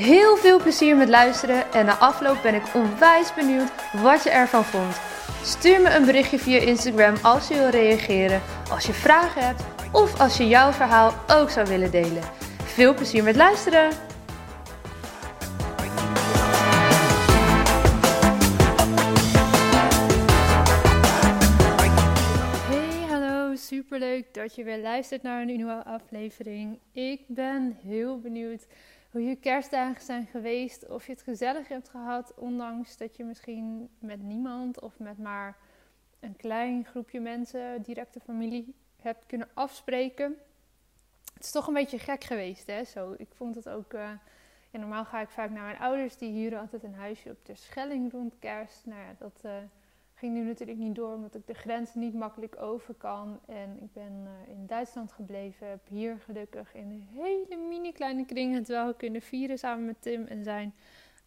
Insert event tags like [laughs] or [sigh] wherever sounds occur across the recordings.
Heel veel plezier met luisteren en na afloop ben ik onwijs benieuwd wat je ervan vond. Stuur me een berichtje via Instagram als je wil reageren, als je vragen hebt of als je jouw verhaal ook zou willen delen. Veel plezier met luisteren! Hey, hallo, superleuk dat je weer luistert naar een nieuwe aflevering. Ik ben heel benieuwd hoe je kerstdagen zijn geweest, of je het gezellig hebt gehad, ondanks dat je misschien met niemand of met maar een klein groepje mensen, directe familie, hebt kunnen afspreken. Het is toch een beetje gek geweest, hè? Zo, ik vond het ook. Ja, normaal ga ik vaak naar mijn ouders, die huren altijd een huisje op de Schelling rond kerst. Nou ja, dat uh, ging nu natuurlijk niet door, omdat ik de grens niet makkelijk over kan. En ik ben uh, in Duitsland gebleven, heb hier gelukkig in een hele mini kleine kring het wel kunnen vieren samen met Tim en zijn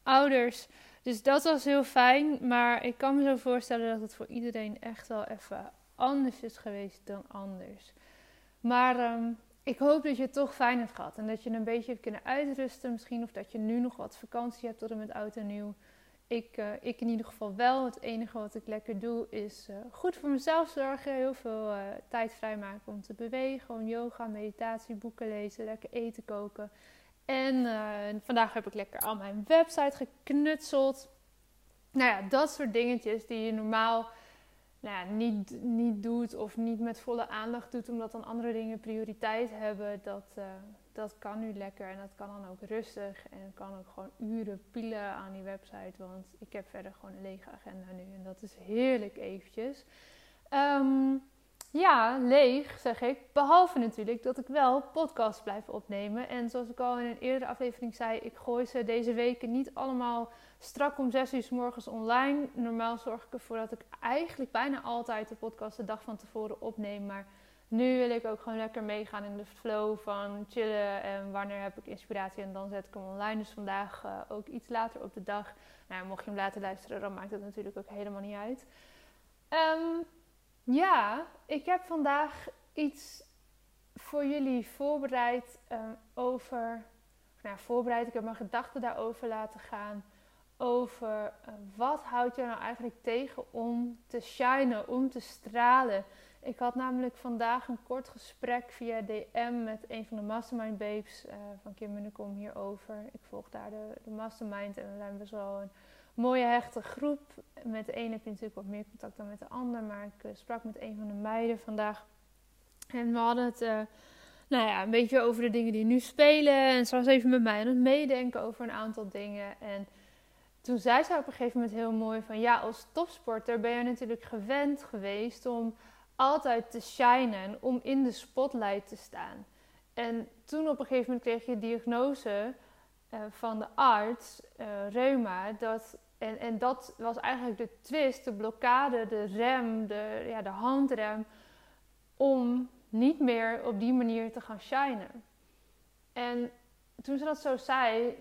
ouders. Dus dat was heel fijn, maar ik kan me zo voorstellen dat het voor iedereen echt wel even anders is geweest dan anders. Maar um, ik hoop dat je het toch fijn hebt gehad. En dat je een beetje hebt kunnen uitrusten misschien. Of dat je nu nog wat vakantie hebt tot en met oud en nieuw. Ik, uh, ik in ieder geval wel. Het enige wat ik lekker doe is uh, goed voor mezelf zorgen. Heel veel uh, tijd vrijmaken om te bewegen. Gewoon yoga, meditatie, boeken lezen, lekker eten koken. En vandaag heb ik lekker al mijn website geknutseld. Nou ja, dat soort dingetjes die je normaal nou ja, niet, niet doet of niet met volle aandacht doet, omdat dan andere dingen prioriteit hebben, dat, dat kan nu lekker en dat kan dan ook rustig en kan ook gewoon uren pielen aan die website, want ik heb verder gewoon een lege agenda nu en dat is heerlijk eventjes. Um, ja, leeg zeg ik. Behalve natuurlijk dat ik wel podcasts blijf opnemen. En zoals ik al in een eerdere aflevering zei, ik gooi ze deze weken niet allemaal strak om 6 uur s morgens online. Normaal zorg ik ervoor dat ik eigenlijk bijna altijd de podcast de dag van tevoren opneem. Maar nu wil ik ook gewoon lekker meegaan in de flow van chillen en wanneer heb ik inspiratie en dan zet ik hem online. Dus vandaag uh, ook iets later op de dag. Nou, mocht je hem laten luisteren, dan maakt het natuurlijk ook helemaal niet uit. Um, ja, ik heb vandaag iets voor jullie voorbereid uh, over. Nou, voorbereid, ik heb mijn gedachten daarover laten gaan. Over uh, wat houdt je nou eigenlijk tegen om te shinen, om te stralen. Ik had namelijk vandaag een kort gesprek via DM met een van de Mastermind Babes uh, van Kim Munnekom hierover. Ik volg daar de, de Mastermind en we zijn best wel een mooie hechte groep. Met de een heb je natuurlijk wat meer contact dan met de ander. Maar ik uh, sprak met een van de meiden vandaag. En we hadden het uh, nou ja, een beetje over de dingen die nu spelen. En ze was even met mij aan het meedenken over een aantal dingen. En toen zei ze op een gegeven moment heel mooi van... Ja, als topsporter ben je natuurlijk gewend geweest om altijd te shinen. Om in de spotlight te staan. En toen op een gegeven moment kreeg je diagnose... Uh, van de arts, uh, reuma, dat en, en dat was eigenlijk de twist, de blokkade, de rem, de, ja, de handrem. Om niet meer op die manier te gaan shinen. En toen ze dat zo zei,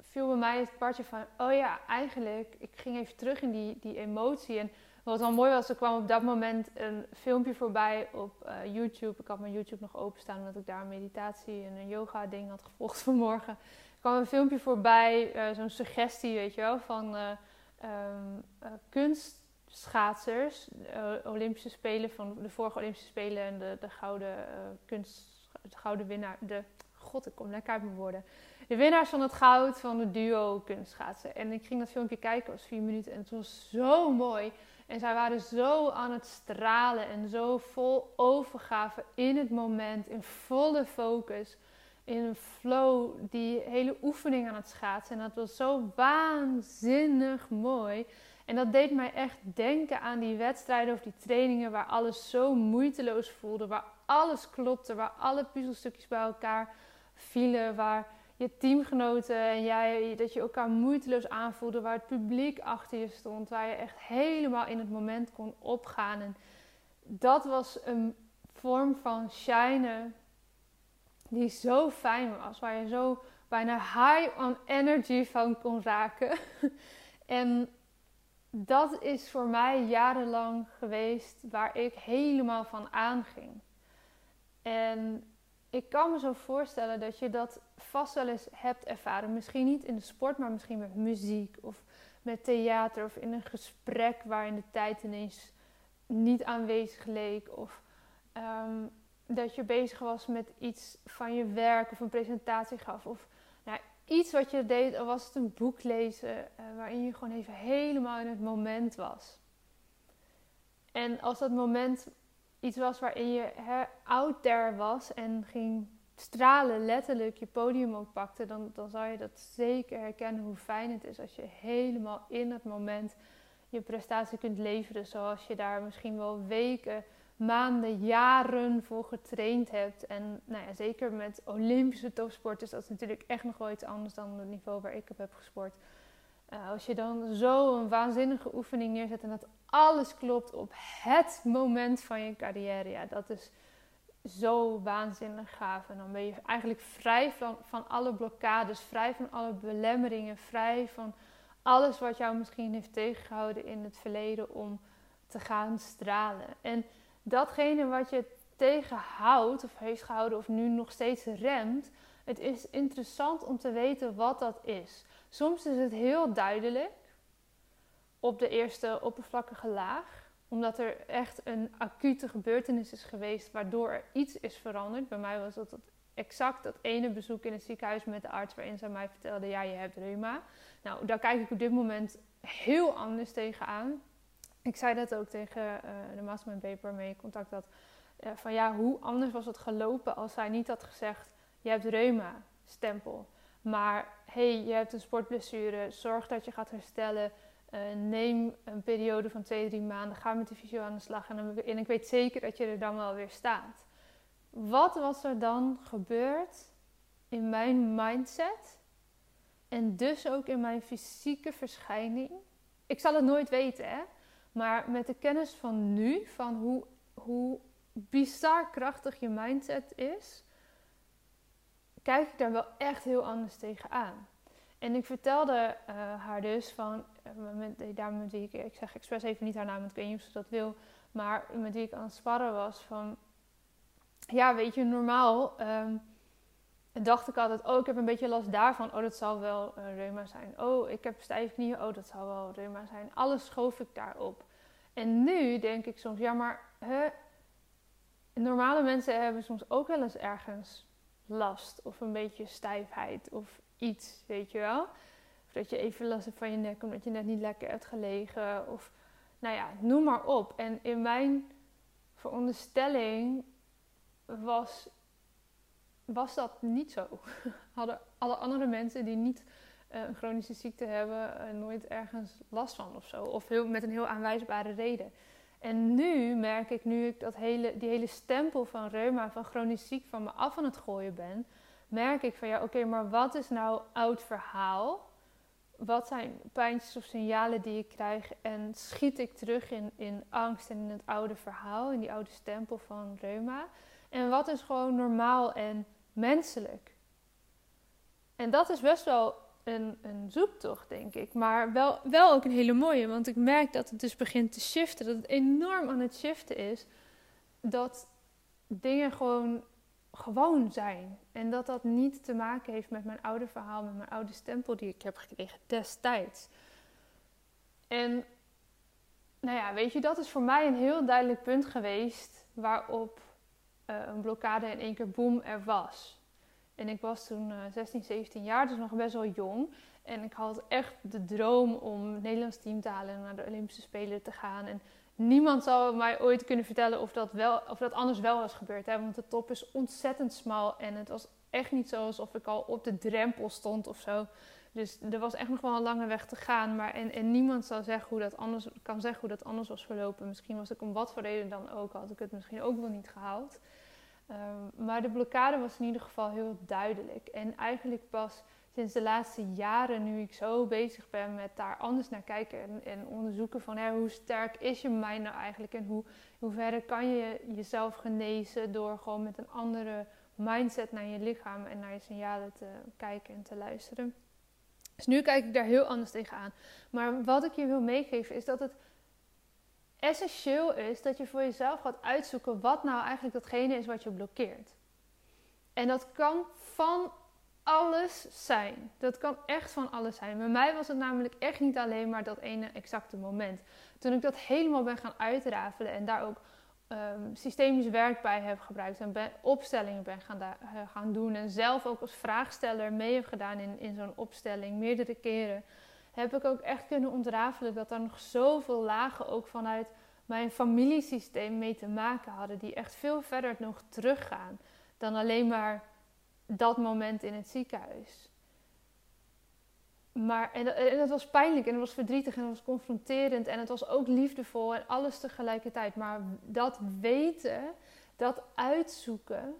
viel bij mij het partje van: oh ja, eigenlijk, ik ging even terug in die, die emotie. En wat dan mooi was, er kwam op dat moment een filmpje voorbij op uh, YouTube. Ik had mijn YouTube nog openstaan omdat ik daar een meditatie en een yoga ding had gevolgd [laughs] vanmorgen kwam een filmpje voorbij, uh, zo'n suggestie, weet je wel, van um, uh, kunstschaatsers. Olympische Spelen van de vorige Olympische Spelen en de, de gouden kunst, de gouden winnaar. De, God, ik kom lekker uit mijn woorden. De winnaars van het goud van de duo kunstschaatsen. En ik ging dat filmpje kijken, het was vier minuten en het was zo mooi. En zij waren zo aan het stralen en zo vol overgave in het moment, in volle focus in een flow die hele oefening aan het schaatsen. En dat was zo waanzinnig mooi. En dat deed mij echt denken aan die wedstrijden of die trainingen waar alles zo moeiteloos voelde. Waar alles klopte, waar alle puzzelstukjes bij elkaar vielen. Waar je teamgenoten en jij, dat je elkaar moeiteloos aanvoelde, waar het publiek achter je stond, waar je echt helemaal in het moment kon opgaan. En dat was een vorm van shinen die zo fijn was, waar je zo bijna high on energy van kon raken. [laughs] en dat is voor mij jarenlang geweest waar ik helemaal van aanging. En ik kan me zo voorstellen dat je dat vast wel eens hebt ervaren. Misschien niet in de sport, maar misschien met muziek of met theater of in een gesprek waarin de tijd ineens niet aanwezig leek. Of ehm, dat je bezig was met iets van je werk of een presentatie gaf. Of nou, iets wat je deed, of was het een boek lezen uh, waarin je gewoon even helemaal in het moment was. En als dat moment iets was waarin je hè, out was en ging stralen, letterlijk je podium oppakte, dan, dan zou je dat zeker herkennen hoe fijn het is als je helemaal in het moment je prestatie kunt leveren. Zoals je daar misschien wel weken, maanden, jaren voor getraind hebt. En nou ja, zeker met Olympische topsporters, dat is natuurlijk echt nog wel iets anders dan het niveau waar ik op heb gesport. Uh, als je dan zo een waanzinnige oefening neerzet en dat alles klopt op het moment van je carrière, ja, dat is zo waanzinnig gaaf. En dan ben je eigenlijk vrij van, van alle blokkades, vrij van alle belemmeringen, vrij van alles wat jou misschien heeft tegengehouden in het verleden om te gaan stralen. En datgene wat je tegenhoudt, of heeft gehouden, of nu nog steeds remt, het is interessant om te weten wat dat is. Soms is het heel duidelijk op de eerste oppervlakkige laag, omdat er echt een acute gebeurtenis is geweest waardoor er iets is veranderd. Bij mij was dat exact dat ene bezoek in het ziekenhuis met de arts waarin ze mij vertelde: ja, je hebt reuma. Nou, daar kijk ik op dit moment heel anders tegenaan. Ik zei dat ook tegen uh, de mastermind paper waarmee ik contact had. Uh, van ja, hoe anders was het gelopen als zij niet had gezegd: je hebt reuma, stempel. Maar hey, je hebt een sportblessure, zorg dat je gaat herstellen. Uh, neem een periode van twee, drie maanden, ga met de fysio aan de slag en, en ik weet zeker dat je er dan wel weer staat. Wat was er dan gebeurd in mijn mindset en dus ook in mijn fysieke verschijning? Ik zal het nooit weten, hè? maar met de kennis van nu, van hoe, hoe bizar krachtig je mindset is, kijk ik daar wel echt heel anders tegenaan. En ik vertelde uh, haar dus van, met de dame met wie ik, ik zeg expres even niet haar naam, want ik weet niet of ze dat wil, maar met wie ik aan het sparren was van, ja, weet je, normaal um, dacht ik altijd, oh, ik heb een beetje last daarvan, oh, dat zal wel uh, reuma zijn. Oh, ik heb stijve knieën, oh, dat zal wel reuma zijn. Alles schoof ik daarop. En nu denk ik soms, ja, maar hè, normale mensen hebben soms ook wel eens ergens last of een beetje stijfheid of iets, weet je wel. Dat je even last hebt van je nek omdat je net niet lekker hebt gelegen. Of nou ja, noem maar op. En in mijn veronderstelling was, was dat niet zo. [laughs] Hadden alle andere mensen die niet uh, een chronische ziekte hebben, uh, nooit ergens last van of zo. Of heel, met een heel aanwijsbare reden. En nu merk ik, nu ik dat hele, die hele stempel van reuma, van chronisch ziek van me af aan het gooien ben, merk ik van ja, oké, maar wat is nou oud verhaal? Wat zijn pijntjes of signalen die ik krijg? En schiet ik terug in, in angst en in het oude verhaal, in die oude stempel van reuma? En wat is gewoon normaal en menselijk? En dat is best wel een, een zoektocht, denk ik. Maar wel, wel ook een hele mooie, want ik merk dat het dus begint te shiften. Dat het enorm aan het shiften is. Dat dingen gewoon gewoon zijn. En dat dat niet te maken heeft met mijn oude verhaal, met mijn oude stempel die ik heb gekregen destijds. En nou ja, weet je, dat is voor mij een heel duidelijk punt geweest waarop uh, een blokkade in één keer boem er was. En ik was toen uh, 16, 17 jaar, dus nog best wel jong. En ik had echt de droom om Nederlands team te halen en naar de Olympische Spelen te gaan. En niemand zou mij ooit kunnen vertellen of dat, wel, of dat anders wel was gebeurd. Hè? Want de top is ontzettend smal en het was echt niet zo alsof ik al op de drempel stond of zo. Dus er was echt nog wel een lange weg te gaan. Maar, en, en niemand zou zeggen hoe dat anders, kan zeggen hoe dat anders was verlopen. Misschien was ik om wat voor reden dan ook, had ik het misschien ook wel niet gehaald. Ehm, maar de blokkade was in ieder geval heel duidelijk. En eigenlijk pas sinds de laatste jaren, nu ik zo bezig ben met daar anders naar kijken en, en onderzoeken van hoe sterk is je mind nou eigenlijk en hoe, hoe verder kan je jezelf genezen door gewoon met een andere mindset naar je lichaam en naar je signalen te kijken en te luisteren. Dus nu kijk ik daar heel anders tegenaan. Maar wat ik je wil meegeven is dat het essentieel is dat je voor jezelf gaat uitzoeken wat nou eigenlijk datgene is wat je blokkeert. En dat kan van alles zijn. Dat kan echt van alles zijn. Bij mij was het namelijk echt niet alleen maar dat ene exacte moment. Toen ik dat helemaal ben gaan uitrafelen en daar ook um, systemisch werk bij heb gebruikt en opstellingen ben gaan, uh, gaan doen en zelf ook als vraagsteller mee heb gedaan in, in zo'n opstelling meerdere keren, heb ik ook echt kunnen ontrafelen dat er nog zoveel lagen ook vanuit mijn familiesysteem mee te maken hadden, die echt veel verder nog teruggaan dan alleen maar dat moment in het ziekenhuis. Maar, en, en het was pijnlijk en het was verdrietig en het was confronterend en het was ook liefdevol en alles tegelijkertijd. Maar dat weten, dat uitzoeken,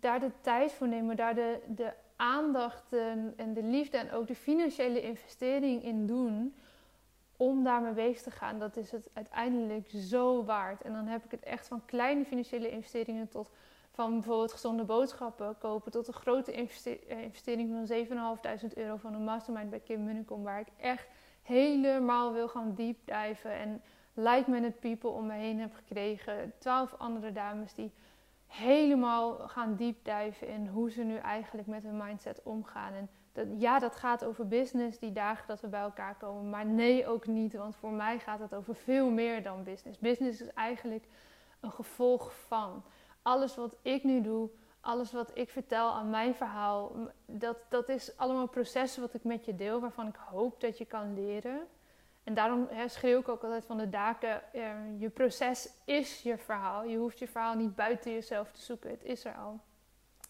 daar de tijd voor nemen, daar de, de aandacht en de liefde en ook de financiële investering in doen om daarmee bezig te gaan, dat is het uiteindelijk zo waard. En dan heb ik het echt van kleine financiële investeringen tot van bijvoorbeeld gezonde boodschappen kopen tot een grote eh, investering van 7.500 euro van een mastermind bij Kim Munnekom, waar ik echt helemaal wil gaan deep diven en like-minded people om me heen heb gekregen. Twaalf andere dames die helemaal gaan deep diven in hoe ze nu eigenlijk met hun mindset omgaan. En ja, dat gaat over business, die dagen dat we bij elkaar komen. Maar nee, ook niet, want voor mij gaat het over veel meer dan business. Business is eigenlijk een gevolg van alles wat ik nu doe, alles wat ik vertel aan mijn verhaal, dat, dat is allemaal processen wat ik met je deel, waarvan ik hoop dat je kan leren. En daarom hè, schreeuw ik ook altijd van de daken, eh, je proces is je verhaal. Je hoeft je verhaal niet buiten jezelf te zoeken, het is er al.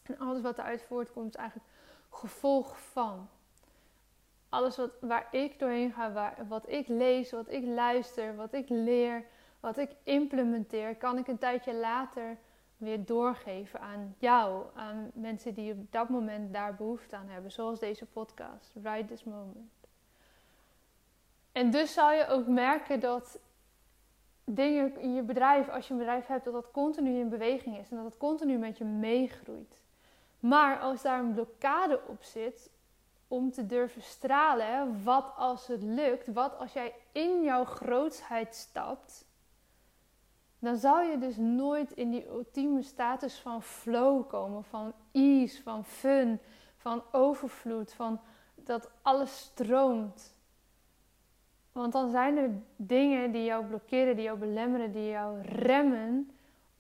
En alles wat eruit voortkomt is eigenlijk gevolg van. Alles wat, waar ik doorheen ga, wat ik lees, wat ik luister, wat ik leer, wat ik implementeer, kan ik een tijdje later weer doorgeven aan jou, aan mensen die op dat moment daar behoefte aan hebben, zoals deze podcast, Right This Moment. En dus zal je ook merken dat dingen in je bedrijf, als je een bedrijf hebt, dat dat continu in beweging is en dat het continu met je meegroeit. Maar als daar een blokkade op zit om te durven stralen, wat als het lukt, wat als jij in jouw grootsheid stapt dan zal je dus nooit in die ultieme status van flow komen, van ease, van fun, van overvloed, van dat alles stroomt. Want dan zijn er dingen die jou blokkeren, die jou belemmeren, die jou remmen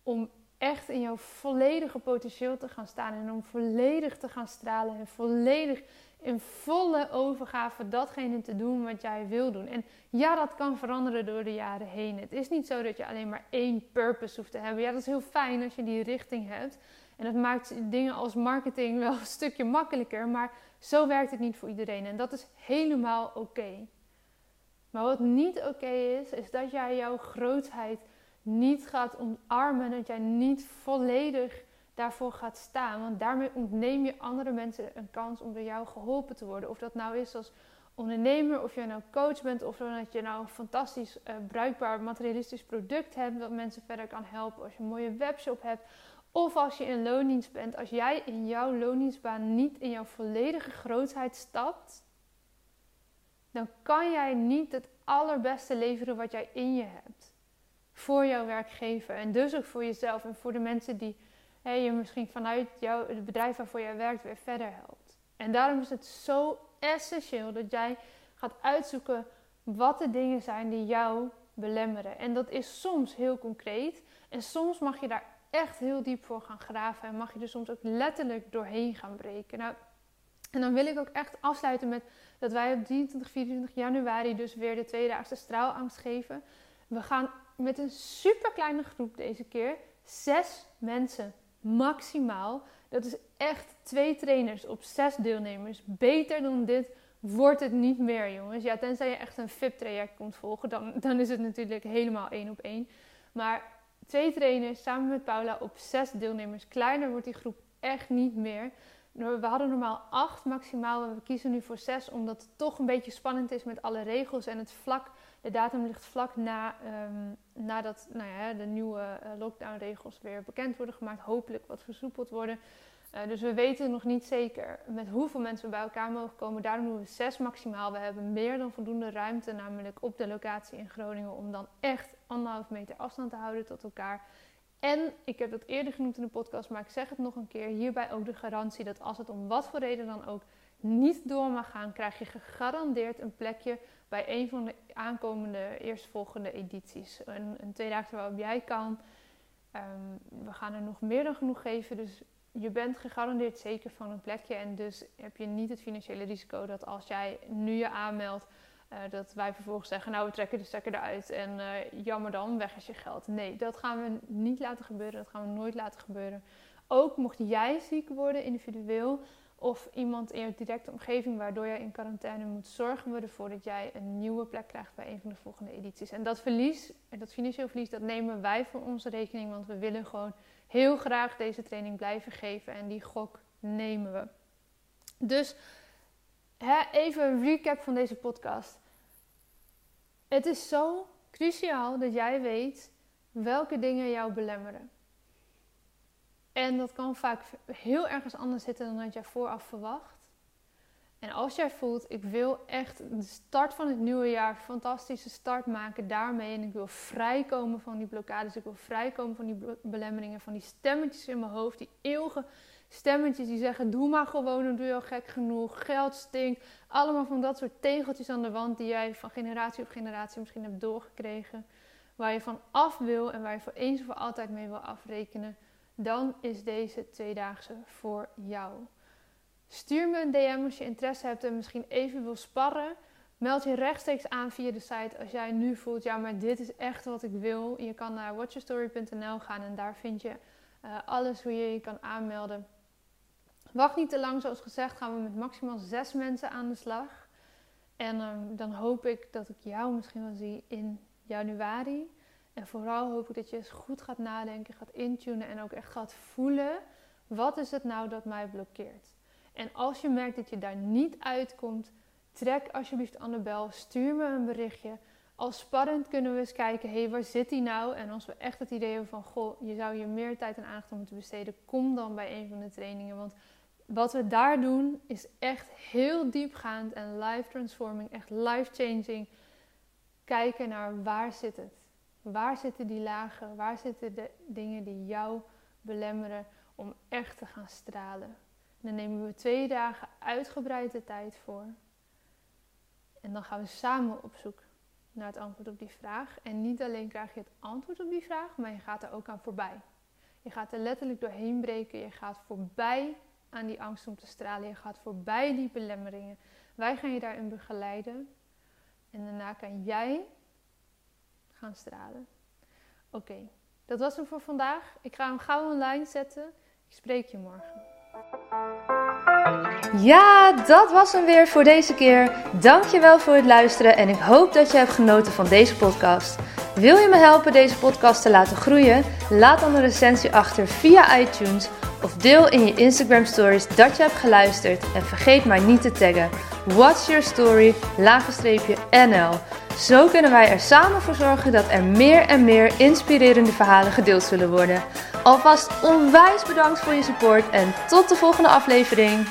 om echt in jouw volledige potentieel te gaan staan en om volledig te gaan stralen en volledig in volle overgave datgene te doen wat jij wil doen. En ja, dat kan veranderen door de jaren heen. Het is niet zo dat je alleen maar één purpose hoeft te hebben. Ja, dat is heel fijn als je die richting hebt. En dat maakt dingen als marketing wel een stukje makkelijker. Maar zo werkt het niet voor iedereen. En dat is helemaal oké. Maar wat niet oké is, is dat jij jouw grootheid niet gaat omarmen. Dat jij niet volledig daarvoor gaat staan. Want daarmee ontneem je andere mensen een kans om door jou geholpen te worden. Of dat nou is als ondernemer, of je nou coach bent, of dat je nou een fantastisch uh, bruikbaar materialistisch product hebt dat mensen verder kan helpen. Als je een mooie webshop hebt. Of als je in loondienst bent, als jij in jouw loondienstbaan niet in jouw volledige grootheid stapt, dan kan jij niet het allerbeste leveren wat jij in je hebt. Voor jouw werkgever en dus ook voor jezelf en voor de mensen die je misschien vanuit jouw, het bedrijf waarvoor jij werkt weer verder helpt. En daarom is het zo essentieel dat jij gaat uitzoeken wat de dingen zijn die jou belemmeren. En dat is soms heel concreet. En soms mag je daar echt heel diep voor gaan graven. En mag je er soms ook letterlijk doorheen gaan breken. Nou, en dan wil ik ook echt afsluiten met dat wij op 23, 24 januari dus weer de tweedaagse straalangst geven. We gaan met een super kleine groep deze keer. Zes mensen maximaal. Dat is echt twee trainers op zes deelnemers. Beter dan dit wordt het niet meer, jongens. Ja, tenzij je echt een VIP-traject komt volgen, dan, dan is het natuurlijk helemaal één op één. Maar twee trainers samen met Paula op zes deelnemers. Kleiner wordt die groep echt niet meer. We hadden normaal acht maximaal. We kiezen nu voor zes, omdat het toch een beetje spannend is met alle regels. En het vlak, de datum ligt vlak na, um, nadat nou ja, de nieuwe uh, lockdown-regels weer bekend worden gemaakt. Hopelijk wat versoepeld worden. Uh, dus we weten nog niet zeker met hoeveel mensen we bij elkaar mogen komen. Daarom doen we zes maximaal. We hebben meer dan voldoende ruimte, namelijk op de locatie in Groningen, om dan echt anderhalf meter afstand te houden tot elkaar. En ik heb dat eerder genoemd in de podcast, maar ik zeg het nog een keer. Hierbij ook de garantie dat als het om wat voor reden dan ook niet door mag gaan, krijg je gegarandeerd een plekje bij een van de aankomende eerstvolgende edities. Een, een tweedaagse waarop jij kan. Um, we gaan er nog meer dan genoeg geven, dus je bent gegarandeerd zeker van een plekje. En dus heb je niet het financiële risico dat als jij nu je aanmeldt uh, dat wij vervolgens zeggen, nou we trekken de stekker eruit en uh, jammer dan, weg is je geld. Nee, dat gaan we niet laten gebeuren, dat gaan we nooit laten gebeuren. Ook mocht jij ziek worden individueel of iemand in je directe omgeving waardoor jij in quarantaine moet, zorgen we ervoor dat jij een nieuwe plek krijgt bij een van de volgende edities. En dat verlies, dat financieel verlies, dat nemen wij voor onze rekening, want we willen gewoon heel graag deze training blijven geven en die gok nemen we. Dus hè, even een recap van deze podcast. Het is zo cruciaal dat jij weet welke dingen jou belemmeren. En dat kan vaak heel ergens anders zitten dan dat jij vooraf verwacht. En als jij voelt, ik wil echt de start van het nieuwe jaar fantastische start maken daarmee. En ik wil vrijkomen van die blokkades. Ik wil vrijkomen van die belemmeringen, van die stemmetjes in mijn hoofd. Die eeuwige stemmetjes die zeggen: Doe maar gewoon, dan doe je al gek genoeg. Geld stinkt. Allemaal van dat soort tegeltjes aan de wand die jij van generatie op generatie misschien hebt doorgekregen. Waar je van af wil en waar je voor eens of voor altijd mee wil afrekenen. Dan is deze tweedaagse voor jou. Stuur me een DM als je interesse hebt en misschien even wil sparren. Meld je rechtstreeks aan via de site als jij nu voelt, ja, maar dit is echt wat ik wil. Je kan naar watchyourstory.nl gaan en daar vind je uh, alles hoe je je kan aanmelden. Wacht niet te lang, zoals gezegd gaan we met maximaal zes mensen aan de slag. En um, dan hoop ik dat ik jou misschien wel zie in januari. En vooral hoop ik dat je eens goed gaat nadenken, gaat intunen en ook echt gaat voelen. Wat is het nou dat mij blokkeert? En als je merkt dat je daar niet uitkomt, trek alsjeblieft aan de bel. Stuur me een berichtje. Als spannend kunnen we eens kijken, hé, hey, waar zit die nou? En als we echt het idee hebben van, goh, je zou hier meer tijd en aandacht aan moeten besteden, kom dan bij een van de trainingen. Want wat we daar doen is echt heel diepgaand en life transforming, echt life changing. Kijken naar waar zit het? Waar zitten die lagen? Waar zitten de dingen die jou belemmeren om echt te gaan stralen? dan nemen we twee dagen uitgebreid de tijd voor. En dan gaan we samen op zoek naar het antwoord op die vraag. En niet alleen krijg je het antwoord op die vraag, maar je gaat er ook aan voorbij. Je gaat er letterlijk doorheen breken. Je gaat voorbij aan die angst om te stralen. Je gaat voorbij die belemmeringen. Wij gaan je daarin begeleiden. En daarna kan jij stralen. Oké, dat was hem voor vandaag. Ik ga hem gauw online zetten. Ik spreek je morgen. Ja, dat was hem weer voor deze keer. Dankjewel voor het luisteren en ik hoop dat je hebt genoten van deze podcast. Wil je me helpen deze podcast te laten groeien? Laat dan een recensie achter via iTunes of deel in je Instagram stories dat je hebt geluisterd en vergeet mij niet te taggen. What's your story? NL. Zo kunnen wij er samen voor zorgen dat er meer en meer inspirerende verhalen gedeeld zullen worden. Alvast onwijs bedankt voor je support en tot de volgende aflevering.